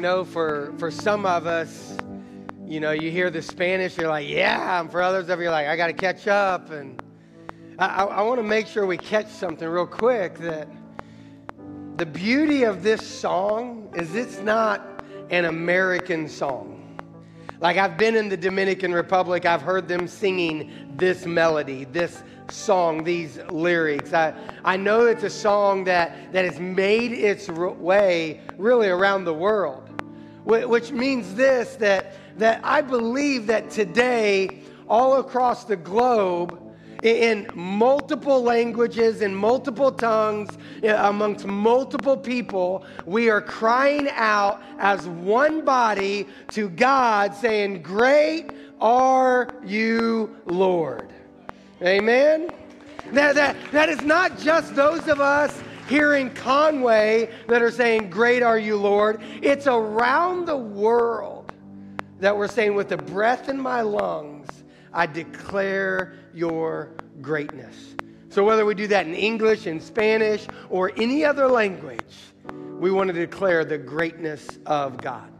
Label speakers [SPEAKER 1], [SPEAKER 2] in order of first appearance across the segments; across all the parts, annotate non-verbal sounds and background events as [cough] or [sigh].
[SPEAKER 1] know for, for some of us, you know, you hear the Spanish, you're like, yeah. And for others of you, you're like, I got to catch up. And I, I, I want to make sure we catch something real quick that the beauty of this song is it's not an American song. Like I've been in the Dominican Republic, I've heard them singing this melody, this song, these lyrics. I, I know it's a song that, that has made its way really around the world, which means this that, that I believe that today, all across the globe, in multiple languages, in multiple tongues, amongst multiple people, we are crying out as one body to God, saying, Great are you, Lord. Amen? That, that, that is not just those of us here in Conway that are saying, Great are you, Lord. It's around the world that we're saying, With the breath in my lungs, I declare your greatness. So, whether we do that in English, in Spanish, or any other language, we want to declare the greatness of God.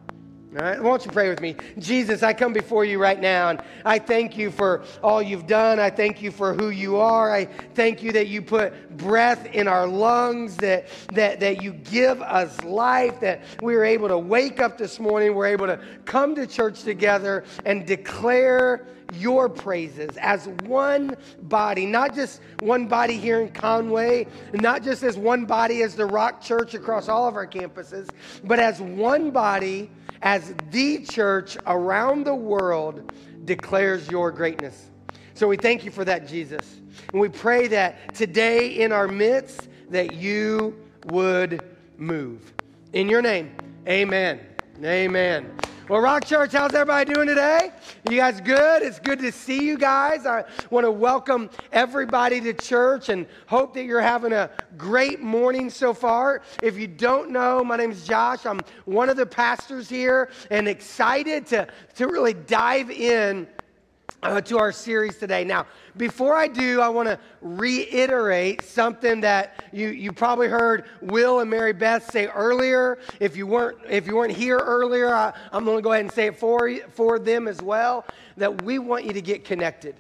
[SPEAKER 1] All right, won't you pray with me? Jesus, I come before you right now and I thank you for all you've done. I thank you for who you are. I thank you that you put breath in our lungs, that, that, that you give us life, that we are able to wake up this morning, we're able to come to church together and declare your praises as one body, not just one body here in Conway, not just as one body as the Rock Church across all of our campuses, but as one body as the church around the world declares your greatness. So we thank you for that, Jesus. And we pray that today in our midst that you would move. In your name, amen. Amen. Well, Rock Church, how's everybody doing today? You guys good? It's good to see you guys. I want to welcome everybody to church and hope that you're having a great morning so far. If you don't know, my name is Josh. I'm one of the pastors here and excited to, to really dive in uh, to our series today. Now, before I do, I want to reiterate something that you, you probably heard Will and Mary Beth say earlier. If you weren't, if you weren't here earlier, I, I'm going to go ahead and say it for, for them as well that we want you to get connected.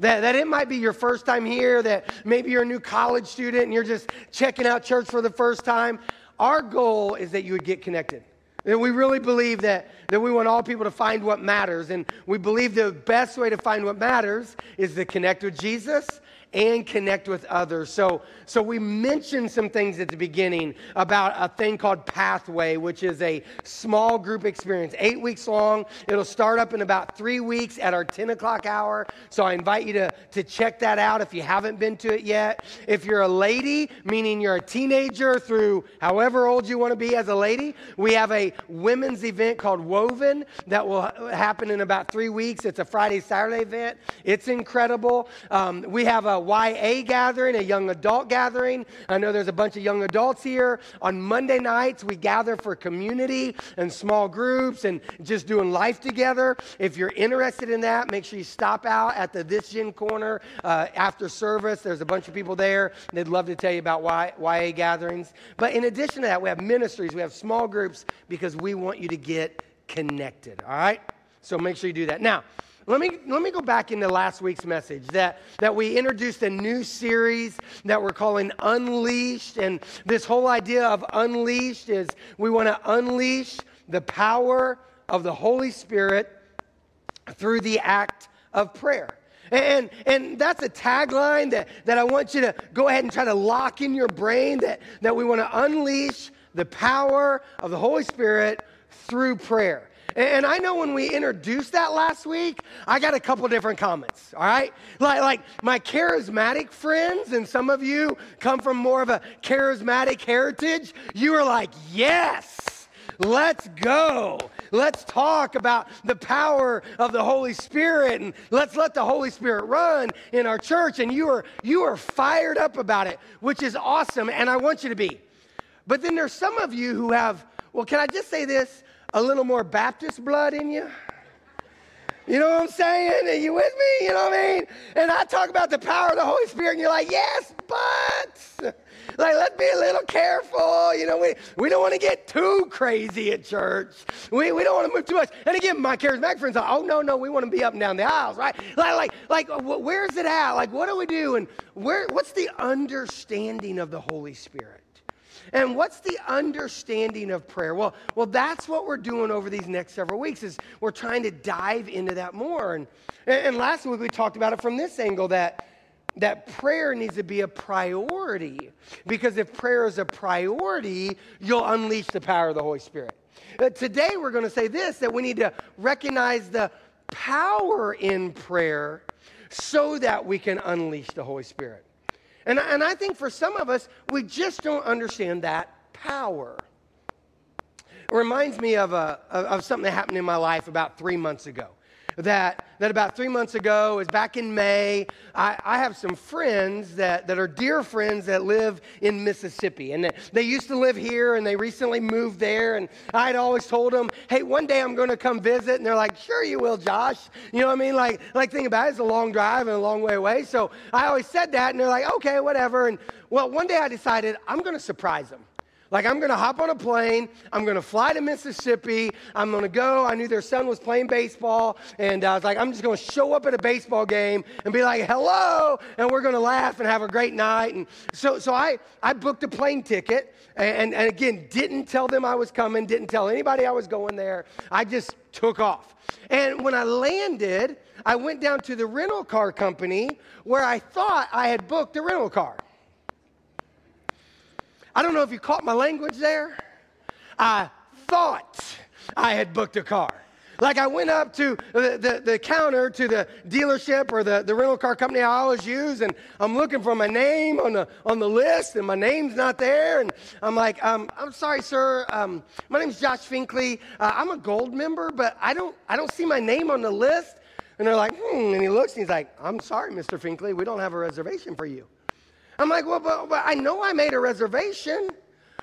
[SPEAKER 1] That, that it might be your first time here, that maybe you're a new college student and you're just checking out church for the first time. Our goal is that you would get connected. And we really believe that, that we want all people to find what matters. And we believe the best way to find what matters is to connect with Jesus and connect with others. So, so we mentioned some things at the beginning about a thing called Pathway, which is a small group experience, eight weeks long. It'll start up in about three weeks at our 10 o'clock hour. So I invite you to, to check that out if you haven't been to it yet. If you're a lady, meaning you're a teenager through however old you want to be as a lady, we have a women's event called Woven that will happen in about three weeks. It's a Friday, Saturday event. It's incredible. Um, we have a YA gathering, a young adult gathering. I know there's a bunch of young adults here. On Monday nights, we gather for community and small groups and just doing life together. If you're interested in that, make sure you stop out at the This Gen Corner uh, after service. There's a bunch of people there. They'd love to tell you about YA gatherings. But in addition to that, we have ministries, we have small groups because we want you to get connected, all right? So make sure you do that. Now, let me, let me go back into last week's message that, that we introduced a new series that we're calling Unleashed. And this whole idea of unleashed is we want to unleash the power of the Holy Spirit through the act of prayer. And, and that's a tagline that, that I want you to go ahead and try to lock in your brain that, that we want to unleash the power of the Holy Spirit through prayer. And I know when we introduced that last week, I got a couple different comments, all right? Like, like my charismatic friends, and some of you come from more of a charismatic heritage, you are like, yes, let's go. Let's talk about the power of the Holy Spirit and let's let the Holy Spirit run in our church. And you are, you are fired up about it, which is awesome, and I want you to be. But then there's some of you who have, well, can I just say this? A little more Baptist blood in you. You know what I'm saying? Are you with me? You know what I mean? And I talk about the power of the Holy Spirit, and you're like, yes, but like, let's be a little careful. You know, we, we don't want to get too crazy at church. We, we don't want to move too much. And again, my charismatic friends are, oh, no, no, we want to be up and down the aisles, right? Like, like, like where's it at? Like, what do we do? And where, what's the understanding of the Holy Spirit? And what's the understanding of prayer? Well, well, that's what we're doing over these next several weeks is we're trying to dive into that more. And, and last week we talked about it from this angle that that prayer needs to be a priority because if prayer is a priority, you'll unleash the power of the Holy Spirit. Uh, today we're going to say this that we need to recognize the power in prayer so that we can unleash the Holy Spirit. And, and I think for some of us, we just don't understand that power. It reminds me of, a, of something that happened in my life about three months ago that, that about three months ago, was back in May. I, I have some friends that, that are dear friends that live in Mississippi. And they used to live here and they recently moved there. And I'd always told them, hey, one day I'm going to come visit. And they're like, sure you will, Josh. You know what I mean? Like, like think about it, it's a long drive and a long way away. So I always said that. And they're like, okay, whatever. And well, one day I decided I'm going to surprise them. Like, I'm going to hop on a plane. I'm going to fly to Mississippi. I'm going to go. I knew their son was playing baseball. And I was like, I'm just going to show up at a baseball game and be like, hello. And we're going to laugh and have a great night. And so, so I, I booked a plane ticket. And, and again, didn't tell them I was coming, didn't tell anybody I was going there. I just took off. And when I landed, I went down to the rental car company where I thought I had booked a rental car. I don't know if you caught my language there. I thought I had booked a car. Like I went up to the, the, the, counter to the dealership or the, the rental car company I always use, and I'm looking for my name on the, on the list, and my name's not there. And I'm like, um, I'm sorry, sir. Um, my name's Josh Finklea. Uh, I'm a gold member, but I don't, I don't see my name on the list. And they're like, hmm. And he looks and he's like, I'm sorry, Mr. Finklea. We don't have a reservation for you. I'm like, well, but, but I know I made a reservation.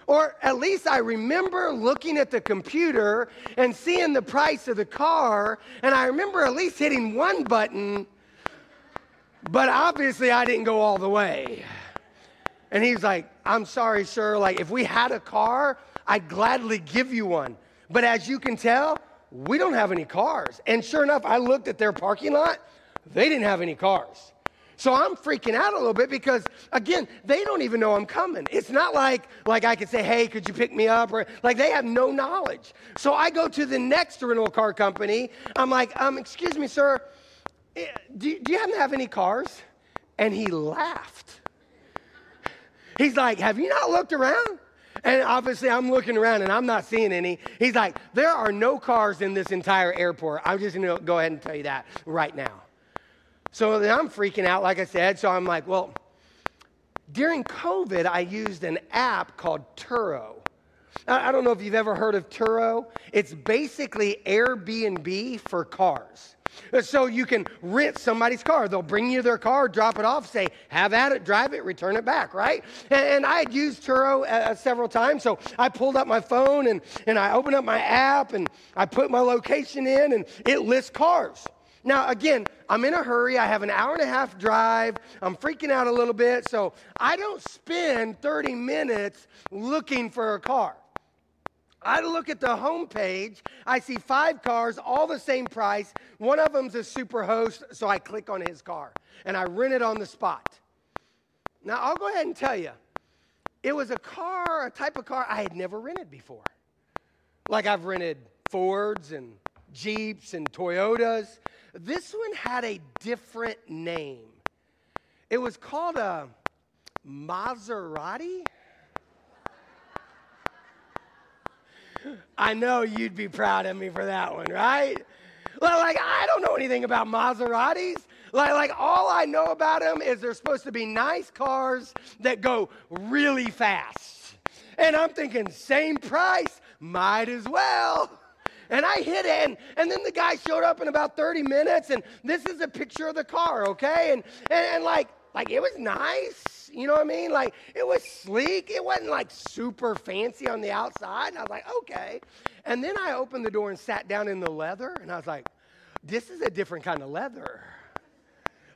[SPEAKER 1] Or at least I remember looking at the computer and seeing the price of the car, and I remember at least hitting one button, but obviously I didn't go all the way. And he's like, I'm sorry, sir. Like, if we had a car, I'd gladly give you one. But as you can tell, we don't have any cars. And sure enough, I looked at their parking lot, they didn't have any cars. So I'm freaking out a little bit because again, they don't even know I'm coming. It's not like like I could say, "Hey, could you pick me up?" or like they have no knowledge. So I go to the next rental car company. I'm like, "Um, excuse me, sir, eh, do, do you happen to have any cars?" And he laughed. He's like, "Have you not looked around?" And obviously, I'm looking around and I'm not seeing any. He's like, There are no cars in this entire airport. I'm just going to go ahead and tell you that right now. So then I'm freaking out, like I said. So I'm like, well, during COVID, I used an app called Turo. I don't know if you've ever heard of Turo. It's basically Airbnb for cars. So you can rent somebody's car. They'll bring you their car, drop it off, say, have at it, drive it, return it back, right? And, I had used Turo uh, several times. So I pulled up my phone and, and I opened up my app and I put my location in and it lists cars. Now, again, I'm in a hurry. I have an hour and a half drive. I'm freaking out a little bit. So I don't spend 30 minutes looking for a car. I look at the home page. I see five cars, all the same price. One of them's a super host, so I click on his car and I rent it on the spot. Now, I'll go ahead and tell you, it was a car, a type of car I had never rented before. Like I've rented Fords and Jeeps and Toyotas, this one had a different name. It was called a Maserati. I know you'd be proud of me for that one, right? Like, I don't know anything about Maseratis. Like, like, all I know about them is they're supposed to be nice cars that go really fast. And I'm thinking, same price, might as well. And I hit it, and, and then the guy showed up in about 30 minutes, and this is a picture of the car, okay? And, and, and like, like it was nice, you know what I mean? Like it was sleek. It wasn't like super fancy on the outside. And I was like, okay. And then I opened the door and sat down in the leather, and I was like, this is a different kind of leather.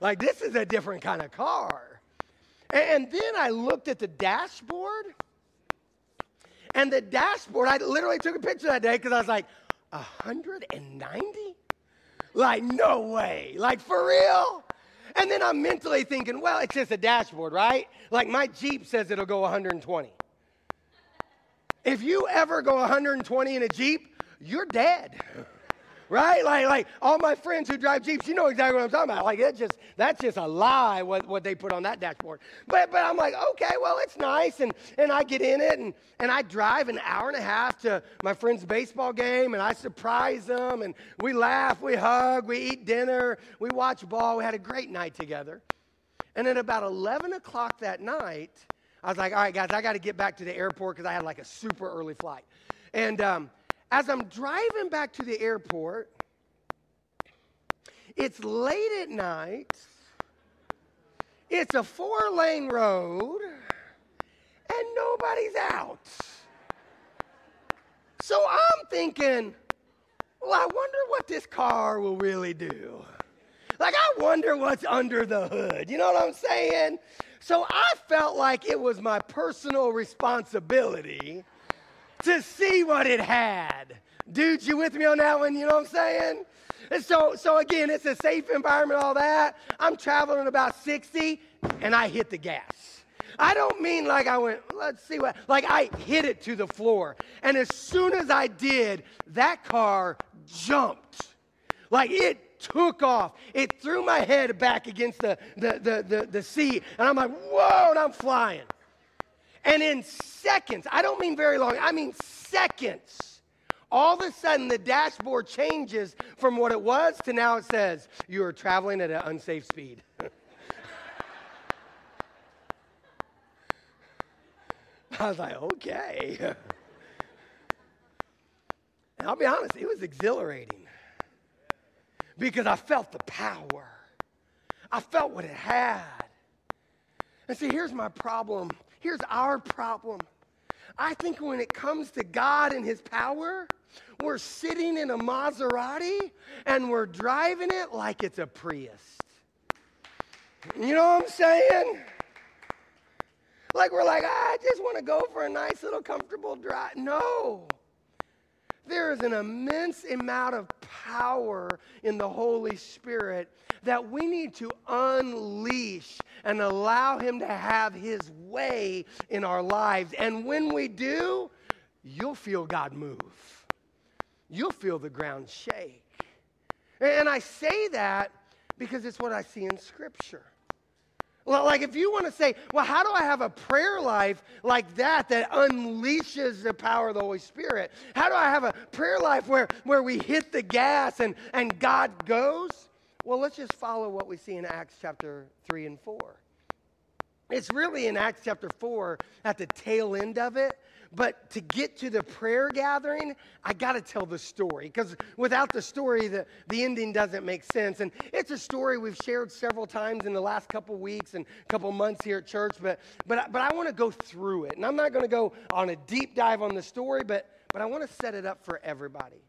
[SPEAKER 1] Like this is a different kind of car. And then I looked at the dashboard, and the dashboard, I literally took a picture that day because I was like, 190? Like, no way. Like, for real? And then I'm mentally thinking, well, it's just a dashboard, right? Like, my Jeep says it'll go 120. If you ever go 120 in a Jeep, you're dead right? Like, like all my friends who drive Jeeps, you know exactly what I'm talking about. Like, it's just, that's just a lie what, what they put on that dashboard. But, but I'm like, okay, well, it's nice. And, and I get in it and, and I drive an hour and a half to my friend's baseball game and I surprise them and we laugh, we hug, we eat dinner, we watch ball. We had a great night together. And at about 11 o'clock that night, I was like, all right, guys, I got to get back to the airport because I had like a super early flight. And um, as I'm driving back to the airport, it's late at night, it's a four lane road, and nobody's out. So I'm thinking, well, I wonder what this car will really do. Like, I wonder what's under the hood. You know what I'm saying? So I felt like it was my personal responsibility to see what it had. Dude, you with me on that one? You know what I'm saying? And so, so again, it's a safe environment, all that. I'm traveling about 60 and I hit the gas. I don't mean like I went, let's see what, like I hit it to the floor. And as soon as I did, that car jumped. Like it took off. It threw my head back against the, the, the, the, the seat. And I'm like, whoa, and I'm flying. And in seconds, I don't mean very long, I mean seconds, all of a sudden the dashboard changes from what it was to now it says, you are traveling at an unsafe speed. [laughs] I was like, okay. And I'll be honest, it was exhilarating because I felt the power. I felt what it had. And see, here's my problem Here's our problem. I think when it comes to God and His power, we're sitting in a Maserati and we're driving it like it's a Prius. You know what I'm saying? Like we're like, ah, I just want to go for a nice little comfortable drive. No. There is an immense amount of power in the Holy Spirit that we need to unleash and allow Him to have His way in our lives. And when we do, you'll feel God move, you'll feel the ground shake. And I say that because it's what I see in Scripture. Like if you want to say, well, how do I have a prayer life like that that unleashes the power of the Holy Spirit? How do I have a prayer life where, where we hit the gas and, and God goes? Well, let's just follow what we see in Acts chapter 3 and 4. It's really in Acts chapter 4 at the tail end of it but to get to the prayer gathering, I got to tell the story because without the story, the, the ending doesn't make sense. And it's a story we've shared several times in the last couple weeks and couple months here at church, but, but, but I want to go through it. And I'm not going to go on a deep dive on the story, but, but I want to set it up for everybody.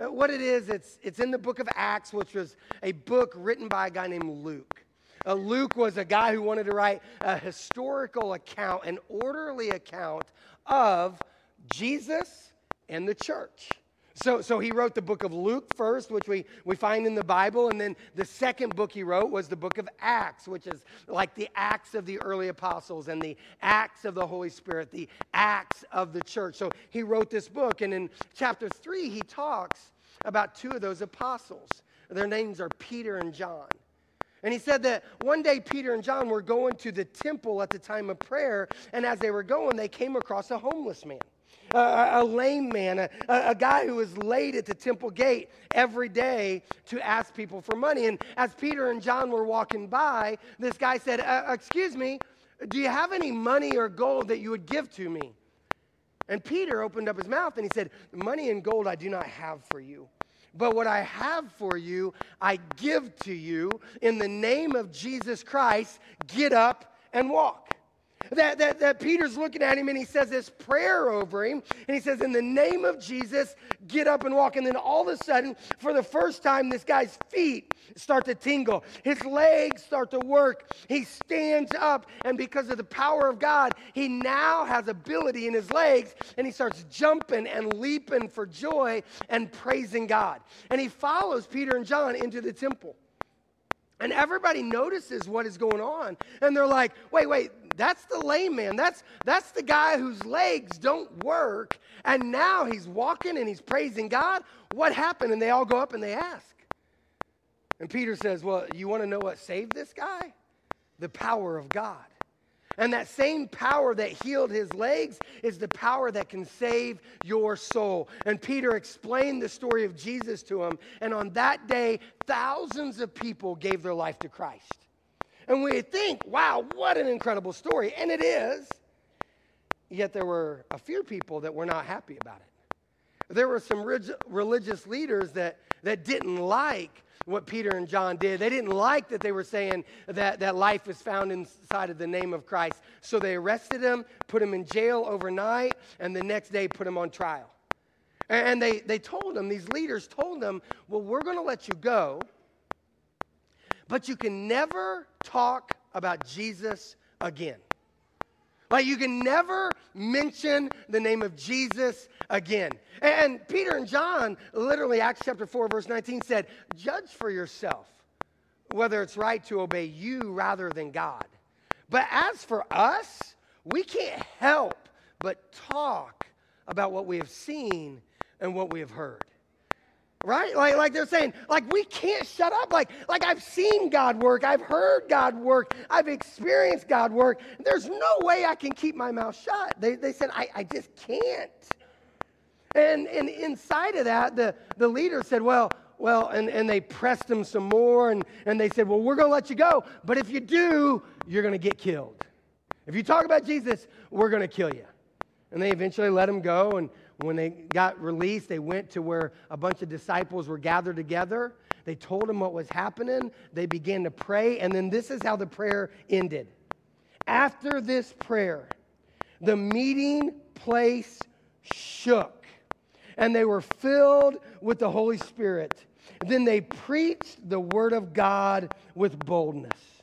[SPEAKER 1] Uh, what it is, it's, it's in the book of Acts, which was a book written by a guy named Luke. Uh, Luke was a guy who wanted to write a historical account, an orderly account of Jesus and the church. So, so he wrote the book of Luke first, which we, we find in the Bible. And then the second book he wrote was the book of Acts, which is like the Acts of the early apostles and the Acts of the Holy Spirit, the Acts of the church. So he wrote this book. And in chapter three, he talks about two of those apostles. Their names are Peter and John. And he said that one day Peter and John were going to the temple at the time of prayer, and as they were going, they came across a homeless man. A lame man, a, a, guy who was laid at the temple gate every day to ask people for money. And as Peter and John were walking by, this guy said, uh, Excuse me, do you have any money or gold that you would give to me? And Peter opened up his mouth and he said, Money and gold I do not have for you but what I have for you, I give to you in the name of Jesus Christ. Get up and walk. That, that, that Peter's looking at him and he says this prayer over him. And he says, In the name of Jesus, get up and walk. And then all of a sudden, for the first time, this guy's feet start to tingle. His legs start to work. He stands up. And because of the power of God, he now has ability in his legs. And he starts jumping and leaping for joy and praising God. And he follows Peter and John into the temple. And everybody notices what is going on. And they're like, wait, wait, that's the layman. That's, that's the guy whose legs don't work. And now he's walking and he's praising God. What happened? And they all go up and they ask. And Peter says, Well, you want to know what saved this guy? The power of God. And that same power that healed his legs is the power that can save your soul. And Peter explained the story of Jesus to him. And on that day, thousands of people gave their life to Christ. And we think, wow, what an incredible story. And it is. Yet there were a few people that were not happy about it. There were some religious leaders that, that didn't like what Peter and John did. They didn't like that they were saying that, that life is found inside of the name of Christ. So they arrested him, put him in jail overnight, and the next day put him on trial. And they, they told him, these leaders told them, well, we're going to let you go, but you can never talk about Jesus again. Like you can never mention the name of Jesus again. And Peter and John, literally, Acts chapter 4, verse 19 said, Judge for yourself whether it's right to obey you rather than God. But as for us, we can't help but talk about what we have seen and what we have heard right? Like, like they're saying like we can't shut up. Like like i've seen god work. I've heard god work. I've experienced god work. There's no way i can keep my mouth shut. They, they said I, I just can't. And, and inside of that the, the leader said well well and, and they pressed him some more and, and they said well we're going to let you go but if you do you're going to get killed. If you talk about jesus we're going to kill you and they eventually let him go and when they got released, they went to where a bunch of disciples were gathered together. They told them what was happening. They began to pray, and then this is how the prayer ended. After this prayer, the meeting place shook, and they were filled with the Holy Spirit. Then they preached the word of God with boldness.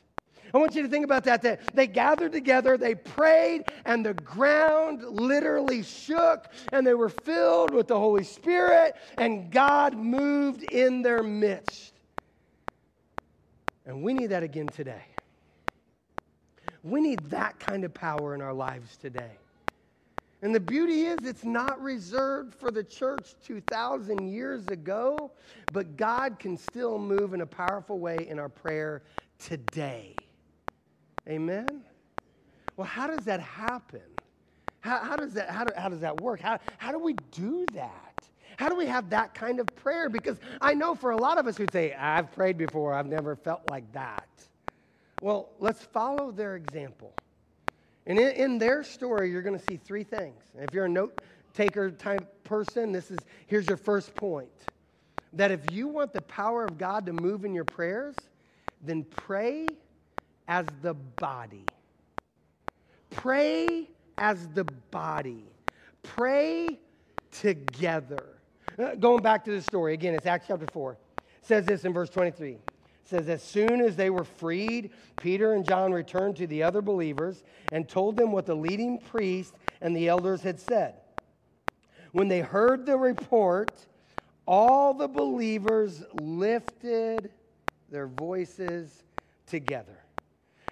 [SPEAKER 1] I want you to think about that. That they gathered together, they prayed, and the ground literally shook, and they were filled with the Holy Spirit, and God moved in their midst. And we need that again today. We need that kind of power in our lives today. And the beauty is, it's not reserved for the church 2,000 years ago, but God can still move in a powerful way in our prayer today. Amen? Well, how does that happen? How, how does, that, how, do, how does that work? How, how do we do that? How do we have that kind of prayer? Because I know for a lot of us who say, I've prayed before, I've never felt like that. Well, let's follow their example. And in, in their story, you're going to see three things. If you're a note taker type person, this is here's your first point. That if you want the power of God to move in your prayers, then pray as the body. Pray as the body. Pray together. Uh, going back to the story, again, it's Acts chapter 4. It says this in verse 23. It says, As soon as they were freed, Peter and John returned to the other believers and told them what the leading priest and the elders had said. When they heard the report, all the believers lifted their voices together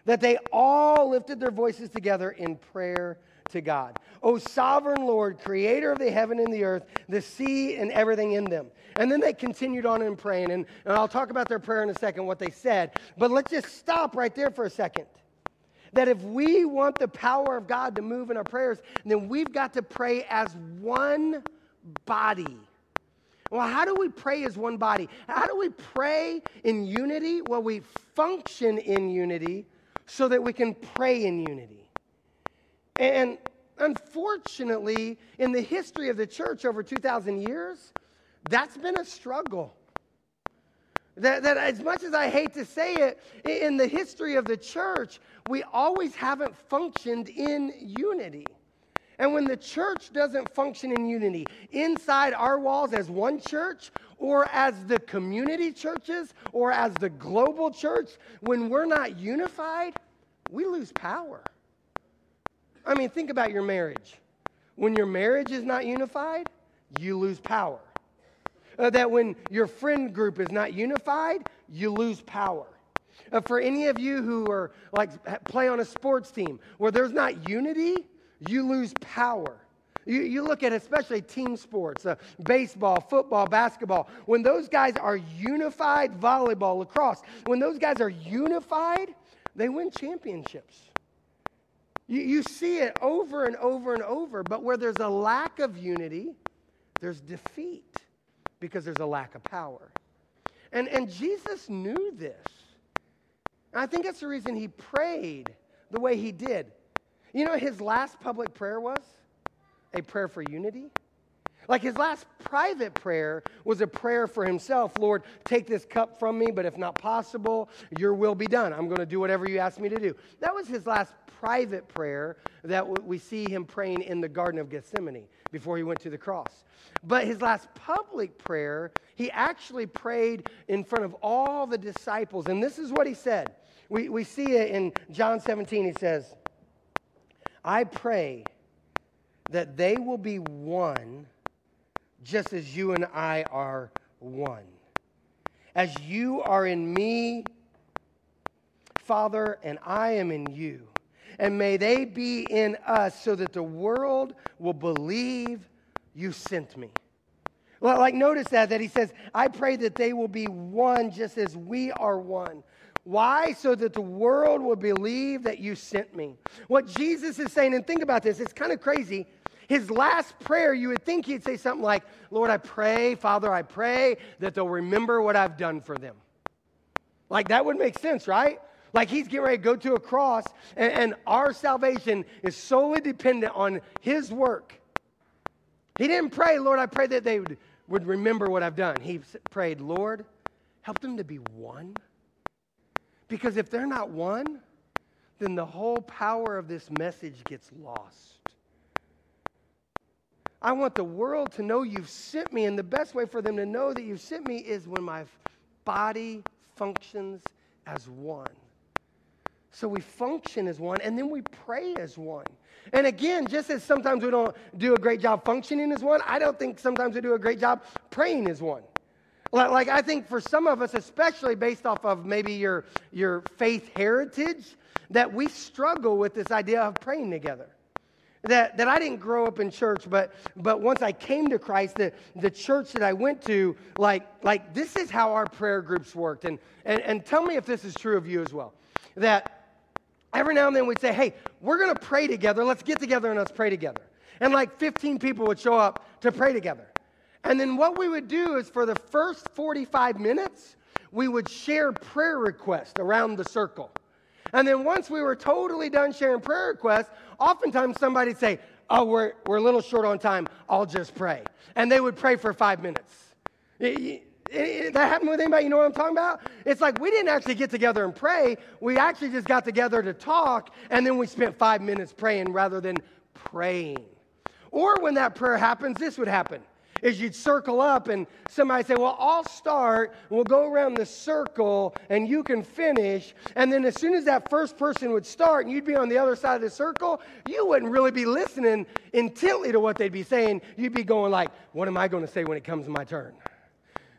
[SPEAKER 1] that they all lifted their voices together in prayer to God. O sovereign Lord, creator of the heaven and the earth, the sea and everything in them. And then they continued on in praying. And, and I'll talk about their prayer in a second, what they said. But let's just stop right there for a second. That if we want the power of God to move in our prayers, then we've got to pray as one body. Well, how do we pray as one body? How do we pray in unity? Well, we function in unity so that we can pray in unity. And unfortunately, in the history of the church over 2,000 years, that's been a struggle. That, that as much as I hate to say it, in the history of the church, we always haven't functioned in unity. And when the church doesn't function in unity inside our walls as one church, or as the community churches, or as the global church, when we're not unified, we lose power. I mean, think about your marriage. When your marriage is not unified, you lose power. Uh, that when your friend group is not unified, you lose power. Uh, for any of you who are like play on a sports team where there's not unity, you lose power. You, you look at especially team sports, uh, baseball, football, basketball. When those guys are unified, volleyball, lacrosse, when those guys are unified, they win championships. You, you see it over and over and over, but where there's a lack of unity, there's defeat because there's a lack of power. And, and Jesus knew this. And I think that's the reason he prayed the way he did. You know his last public prayer was? A prayer for unity. Like his last private prayer was a prayer for himself Lord, take this cup from me, but if not possible, your will be done. I'm going to do whatever you ask me to do. That was his last private prayer that we see him praying in the Garden of Gethsemane before he went to the cross. But his last public prayer, he actually prayed in front of all the disciples. And this is what he said. We, we see it in John 17. He says, I pray that they will be one just as you and I are one. As you are in me, Father, and I am in you. And may they be in us so that the world will believe you sent me. Well, like, notice that, that he says, I pray that they will be one just as we are one. Why? So that the world will believe that you sent me. What Jesus is saying, and think about this, it's kind of crazy. His last prayer, you would think he'd say something like, Lord, I pray, Father, I pray that they'll remember what I've done for them. Like that would make sense, right? Like he's getting ready to go to a cross, and, and our salvation is solely dependent on his work. He didn't pray, Lord, I pray that they would, would remember what I've done. He prayed, Lord, help them to be one. Because if they're not one, then the whole power of this message gets lost. I want the world to know you've sent me, and the best way for them to know that you've sent me is when my body functions as one. So we function as one, and then we pray as one. And again, just as sometimes we don't do a great job functioning as one, I don't think sometimes we do a great job praying as one. Like, I think for some of us, especially based off of maybe your, your faith heritage, that we struggle with this idea of praying together. That, that I didn't grow up in church, but, but once I came to Christ, the, the church that I went to, like, like this is how our prayer groups worked. And, and, and tell me if this is true of you as well. That every now and then we'd say, hey, we're going to pray together. Let's get together and let's pray together. And like 15 people would show up to pray together. And then what we would do is for the first 45 minutes, we would share prayer requests around the circle. And then once we were totally done sharing prayer requests, oftentimes somebody'd say, Oh, we're, we're a little short on time. I'll just pray. And they would pray for five minutes. It, it, that happened with anybody? You know what I'm talking about? It's like we didn't actually get together and pray. We actually just got together to talk, and then we spent five minutes praying rather than praying. Or when that prayer happens, this would happen is you'd circle up and somebody say, Well, I'll start. We'll go around the circle and you can finish. And then as soon as that first person would start and you'd be on the other side of the circle, you wouldn't really be listening intently to what they'd be saying. You'd be going like, What am I going to say when it comes my turn?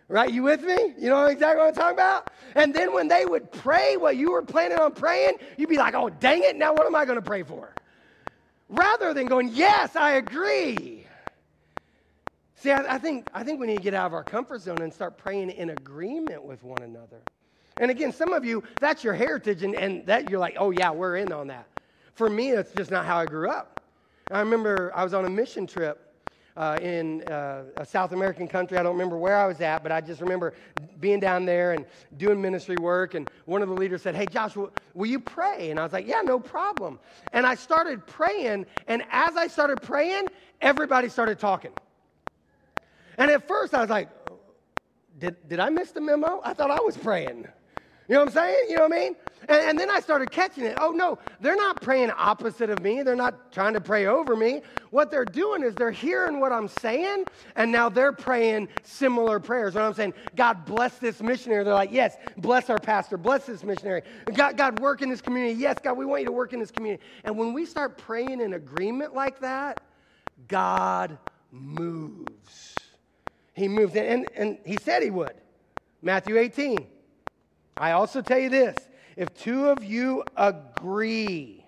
[SPEAKER 1] Right? You with me? You know exactly what I'm talking about? And then when they would pray what you were planning on praying, you'd be like, oh, dang it, now what am I going to pray for? Rather than going, yes, I agree. See, I, I, think, I think we need to get out of our comfort zone and start praying in agreement with one another. And again, some of you, that's your heritage, and, and that you're like, oh, yeah, we're in on that. For me, that's just not how I grew up. I remember I was on a mission trip uh, in uh, a South American country. I don't remember where I was at, but I just remember being down there and doing ministry work. And one of the leaders said, Hey, Josh, will, will you pray? And I was like, Yeah, no problem. And I started praying. And as I started praying, everybody started talking. And at first I was like, did, did I miss the memo? I thought I was praying. You know what I'm saying? You know what I mean? And, and, then I started catching it. Oh, no, they're not praying opposite of me. They're not trying to pray over me. What they're doing is they're hearing what I'm saying, and now they're praying similar prayers. You know what I'm saying, God, bless this missionary, they're like, yes, bless our pastor, bless this missionary. God, God, work in this community. Yes, God, we want you to work in this community. And when we start praying in agreement like that, God moves. He moves. And, and he said he would. Matthew 18. I also tell you this if two of you agree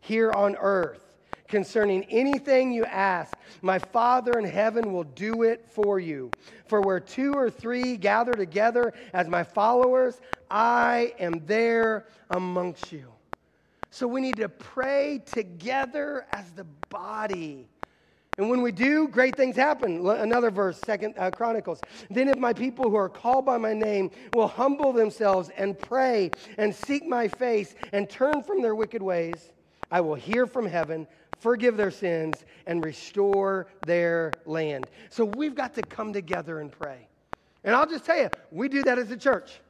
[SPEAKER 1] here on earth concerning anything you ask, my Father in heaven will do it for you. For where two or three gather together as my followers, I am there amongst you. So we need to pray together as the body. And when we do, great things happen. Another verse, Second uh, Chronicles. Then, if my people who are called by my name will humble themselves and pray and seek my face and turn from their wicked ways, I will hear from heaven, forgive their sins, and restore their land. So we've got to come together and pray. And I'll just tell you, we do that as a church.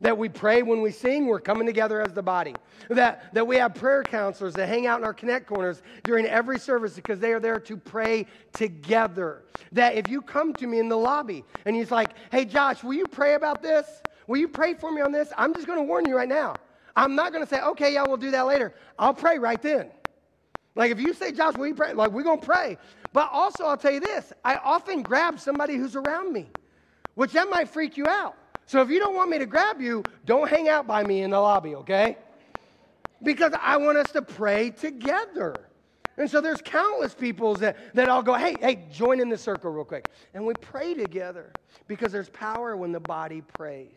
[SPEAKER 1] That we pray when we sing, we're coming together as the body. That, that we have prayer counselors that hang out in our connect corners during every service because they are there to pray together. That if you come to me in the lobby and he's like, hey, Josh, will you pray about this? Will you pray for me on this? I'm just going to warn you right now. I'm not going to say, okay, yeah, we'll do that later. I'll pray right then. Like if you say, Josh, will you pray? Like we're going to pray. But also, I'll tell you this I often grab somebody who's around me, which that might freak you out. So if you don't want me to grab you, don't hang out by me in the lobby, okay? Because I want us to pray together. And so there's countless people that, that I'll go, hey, hey, join in the circle real quick. And we pray together because there's power when the body prays.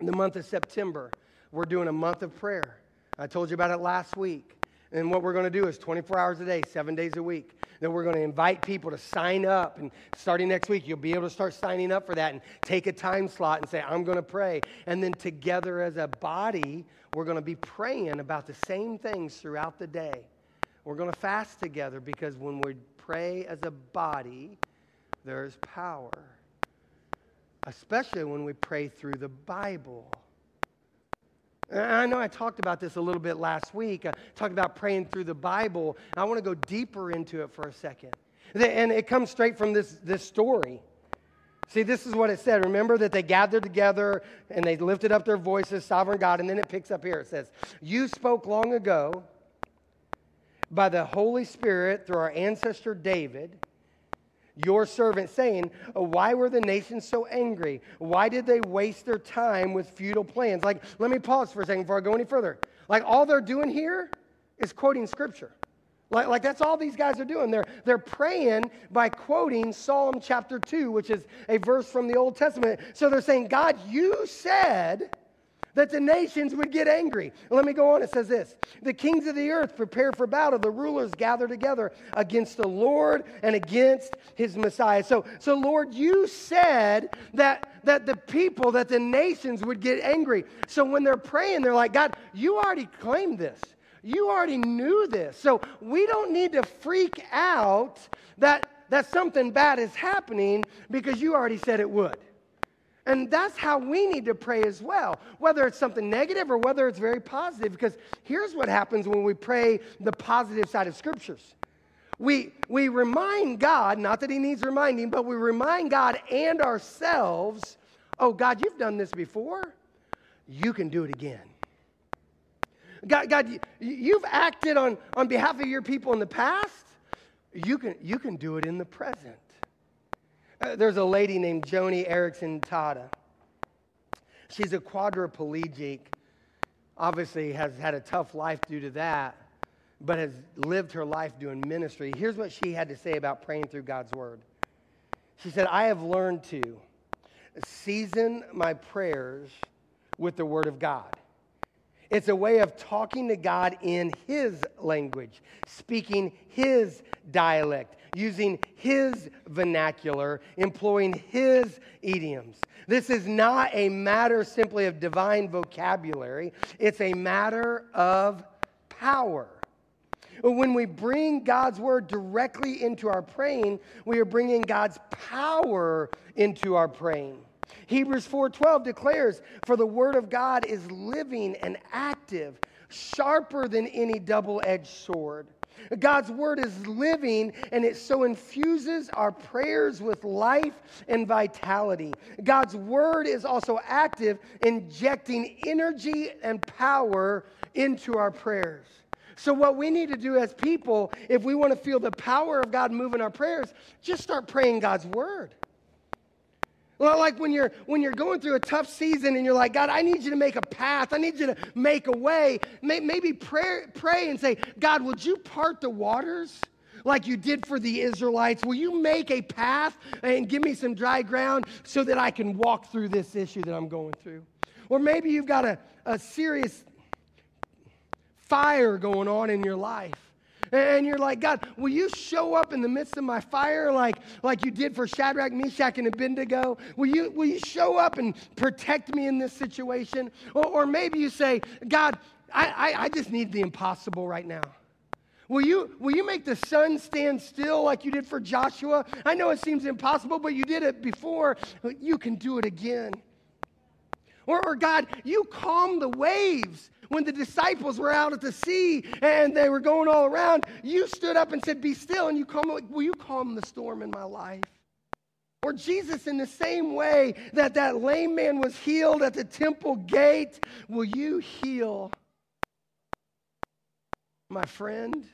[SPEAKER 1] In the month of September, we're doing a month of prayer. I told you about it last week. And what we're going to do is 24 hours a day, seven days a week. Then we're going to invite people to sign up. And starting next week, you'll be able to start signing up for that and take a time slot and say, I'm going to pray. And then together as a body, we're going to be praying about the same things throughout the day. We're going to fast together because when we pray as a body, there's power, especially when we pray through the Bible. I know I talked about this a little bit last week. I talked about praying through the Bible. I want to go deeper into it for a second. And it comes straight from this, this story. See, this is what it said. Remember that they gathered together and they lifted up their voices, sovereign God. And then it picks up here. It says, You spoke long ago by the Holy Spirit through our ancestor David your servant, saying, Why were the nations so angry? Why did they waste their time with futile plans? Like, let me pause for a second before I go any further. Like, all they're doing here is quoting scripture. Like, like that's all these guys are doing. They're, they're praying by quoting Psalm chapter 2, which is a verse from the Old Testament. So they're saying, God, you said that the nations would get angry. Let me go on. It says this The kings of the earth prepare for battle, the rulers gather together against the Lord and against his Messiah. So, so Lord, you said that, that the people, that the nations would get angry. So when they're praying, they're like, God, you already claimed this. You already knew this. So we don't need to freak out that, that something bad is happening because you already said it would. And that's how we need to pray as well, whether it's something negative or whether it's very positive. Because here's what happens when we pray the positive side of scriptures we, we remind God, not that He needs reminding, but we remind God and ourselves oh, God, you've done this before. You can do it again. God, God you've acted on, on behalf of your people in the past. You can, you can do it in the present. Uh, there's a lady named Joni Eareckson Tada. She's a quadriplegic, obviously has had a tough life due to that, but has lived her life doing ministry. Here's what she had to say about praying through God's word. She said, I have learned to season my prayers with the word of God. It's a way of talking to God in His language, speaking His dialect, using His vernacular, employing His idioms. This is not a matter simply of divine vocabulary, it's a matter of power. When we bring God's word directly into our praying, we are bringing God's power into our praying. Hebrews 4:12 declares, "For the word of God is living and active, sharper than any double-edged sword." God's word is living and it so infuses our prayers with life and vitality. God's word is also active, injecting energy and power into our prayers. So, what we need to do as people, if we want to feel the power of God moving our prayers, just start praying God's word. Well, like when you're when you're going through a tough season and you're like, God, I need you to make a path. I need you to make a way. Maybe pray, pray and say, God, would you part the waters? like you did for the Israelites? Will you make a path and give me some dry ground so that I can walk through this issue that I'm going through? Or maybe you've got a, a serious fire going on in your life. And you're like, God, will you show up in the midst of my fire like, like you did for Shadrach, Meshach, and Abednego? Will you, will you show up and protect me in this situation? Or, or maybe you say, God, I, I, I just need the impossible right now. Will you, will you make the sun stand still like you did for Joshua? I know it seems impossible, but you did it before. You can do it again. Or, or God, you calm the waves when the disciples were out at the sea and they were going all around, you stood up and said, Be still, and you calm, will you calm the storm in my life? Or Jesus, in the same way that that lame man was healed at the temple gate, will you heal my friend,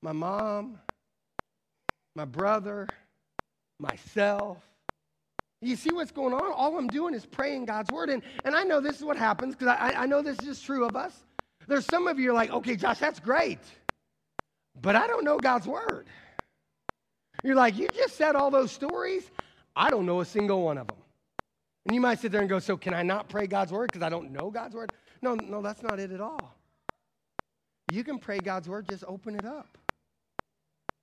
[SPEAKER 1] my mom, my brother, myself? You see what's going on? All I'm doing is praying God's word. And, and I know this is what happens because I, I know this is true of us. There's some of you are like, okay, Josh, that's great. But I don't know God's word. You're like, you just said all those stories. I don't know a single one of them. And you might sit there and go, so can I not pray God's word because I don't know God's word? No, no, that's not it at all. You can pray God's word, just open it up.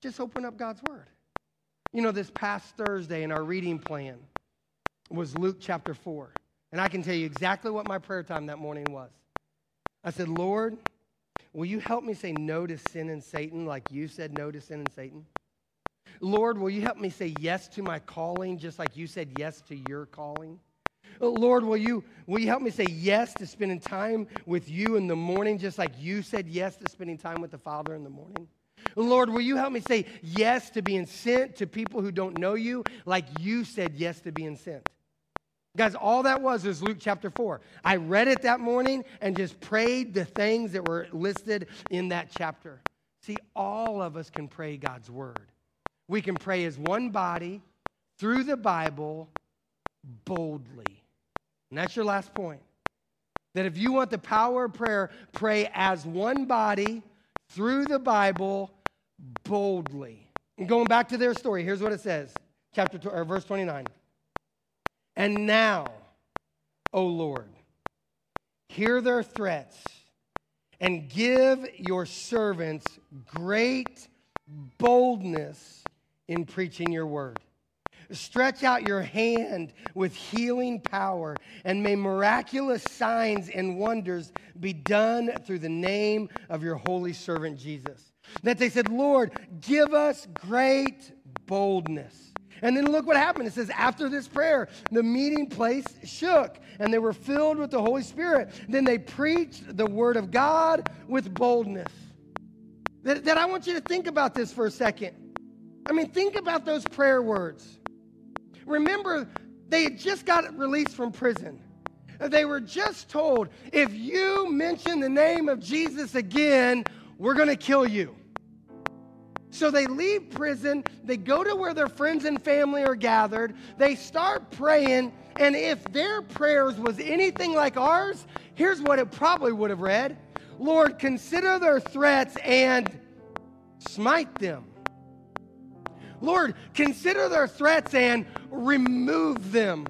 [SPEAKER 1] Just open up God's word. You know, this past Thursday in our reading plan, was Luke chapter 4. And I can tell you exactly what my prayer time that morning was. I said, Lord, will you help me say no to sin and Satan like you said no to sin and Satan? Lord, will you help me say yes to my calling just like you said yes to your calling? Lord, will you, will you help me say yes to spending time with you in the morning just like you said yes to spending time with the Father in the morning? Lord, will you help me say yes to being sent to people who don't know you like you said yes to being sent? Guys, all that was is Luke chapter 4. I read it that morning and just prayed the things that were listed in that chapter. See, all of us can pray God's word. We can pray as one body through the Bible boldly. And that's your last point. That if you want the power of prayer, pray as one body through the Bible boldly. And going back to their story, here's what it says, chapter or verse 29. And now, O Lord, hear their threats and give your servants great boldness in preaching your word. Stretch out your hand with healing power, and may miraculous signs and wonders be done through the name of your holy servant Jesus. That they said, Lord, give us great boldness. And then look what happened. It says, after this prayer, the meeting place shook and they were filled with the Holy Spirit. Then they preached the word of God with boldness. That, that I want you to think about this for a second. I mean, think about those prayer words. Remember, they had just got released from prison. They were just told, if you mention the name of Jesus again, we're going to kill you. So they leave prison, they go to where their friends and family are gathered, they start praying, and if their prayers was anything like ours, here's what it probably would have read Lord, consider their threats and smite them. Lord, consider their threats and remove them.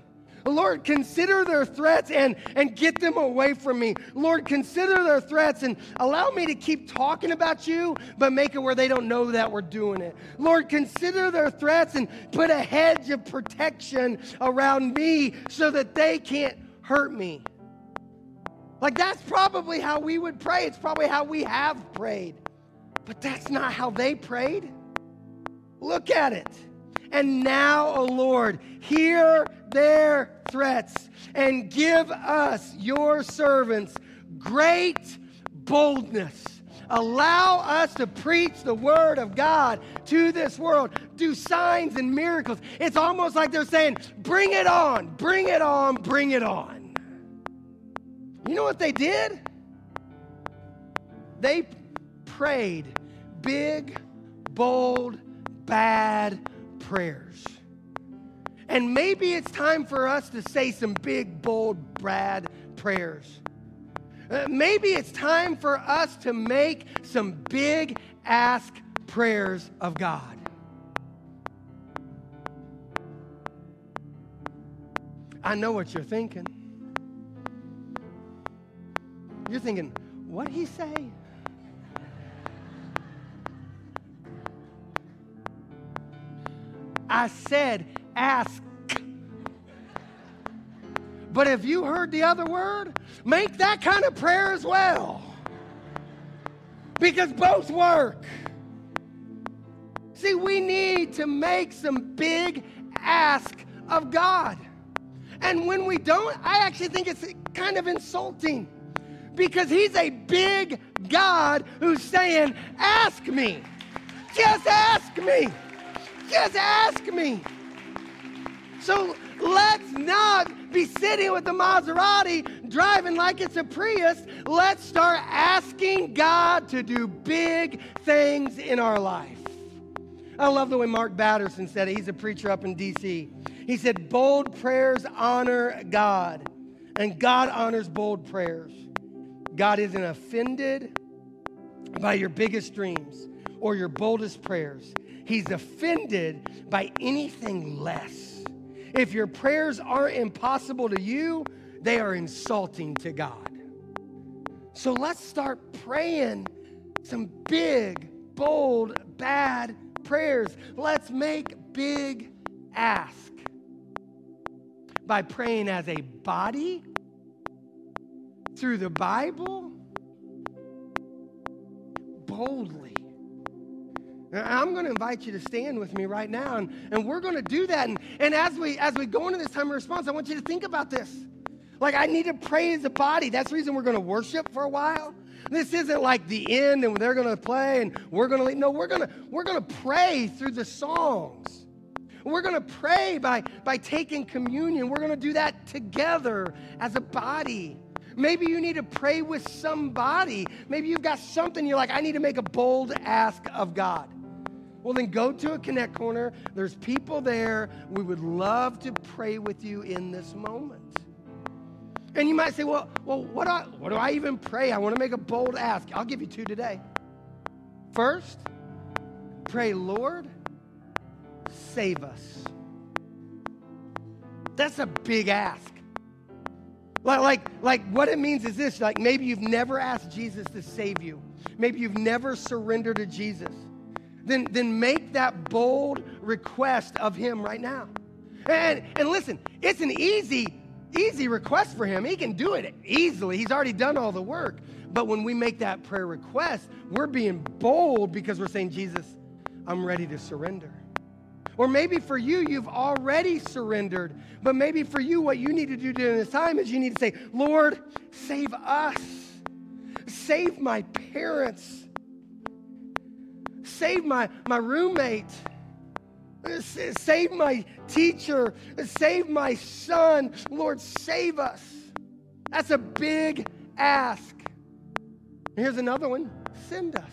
[SPEAKER 1] Lord, consider their threats and, and get them away from me. Lord, consider their threats and allow me to keep talking about you, but make it where they don't know that we're doing it. Lord, consider their threats and put a hedge of protection around me so that they can't hurt me. Like, that's probably how we would pray. It's probably how we have prayed. But that's not how they prayed. Look at it. And now, O Lord, hear their threats and give us, your servants, great boldness. Allow us to preach the word of God to this world, do signs and miracles. It's almost like they're saying, Bring it on, bring it on, bring it on. You know what they did? They prayed big, bold, bad prayers. And maybe it's time for us to say some big, bold, bad prayers. Uh, maybe it's time for us to make some big ask prayers of God. I know what you're thinking. You're thinking, what he say? I said, ask. But if you heard the other word, make that kind of prayer as well. Because both work. See, we need to make some big ask of God. And when we don't, I actually think it's kind of insulting because He's a big God who's saying, Ask me. Just ask me. Just ask me. So let's not be sitting with the Maserati driving like it's a Prius. Let's start asking God to do big things in our life. I love the way Mark Batterson said it. He's a preacher up in D.C. He said, Bold prayers honor God, and God honors bold prayers. God isn't offended by your biggest dreams or your boldest prayers. He's offended by anything less. If your prayers aren't impossible to you, they are insulting to God. So let's start praying some big, bold, bad prayers. Let's make big ask by praying as a body through the Bible boldly. I'm going to invite you to stand with me right now, and, and we're going to do that. And, and as, we, as we go into this time of response, I want you to think about this. Like, I need to pray as a body. That's the reason we're going to worship for a while. This isn't like the end and they're going to play and we're going to leave. No, we're going to we're going to pray through the songs. We're going to pray by, by taking communion. We're going to do that together as a body. Maybe you need to pray with somebody. Maybe you've got something you're like, I need to make a bold ask of God. Well, then go to a Connect Corner. There's people there. We would love to pray with you in this moment. And you might say, well, well what, do I, what do I even pray? I want to make a bold ask. I'll give you two today. First, pray, Lord, save us. That's a big ask. Like, like, like what it means is this like maybe you've never asked Jesus to save you. Maybe you've never surrendered to Jesus then, then make that bold request of him right now. And, and listen, it's an easy, easy request for him. He can do it easily. He's already done all the work. But when we make that prayer request, we're being bold because we're saying, Jesus, I'm ready to surrender. Or maybe for you, you've already surrendered. But maybe for you, what you need to do during this time is you need to say, Lord, save us. Save my parents save my, my roommate, save my teacher, save my son. Lord, save us. That's a big ask. Here's another one send us.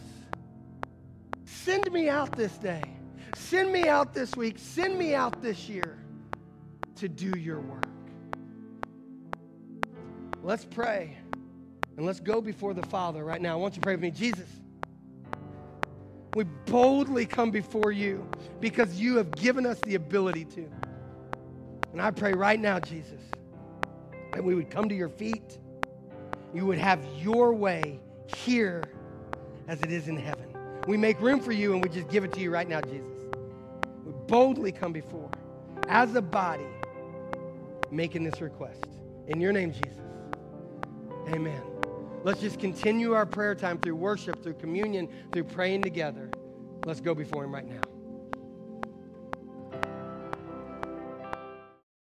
[SPEAKER 1] Send me out this day. Send me out this week. Send me out this year to do your work. Let's pray and let's go before the Father right now. I want you to pray with me. Jesus. We boldly come before you because you have given us the ability to. And I pray right now, Jesus, that we would come to your feet. You would have your way here as it is in heaven. We make room for you and we just give it to you right now, Jesus. We boldly come before as a body making this request. In your name, Jesus. Amen. Let's just continue our prayer time through worship, through communion, through praying together. Let's go before Him right now.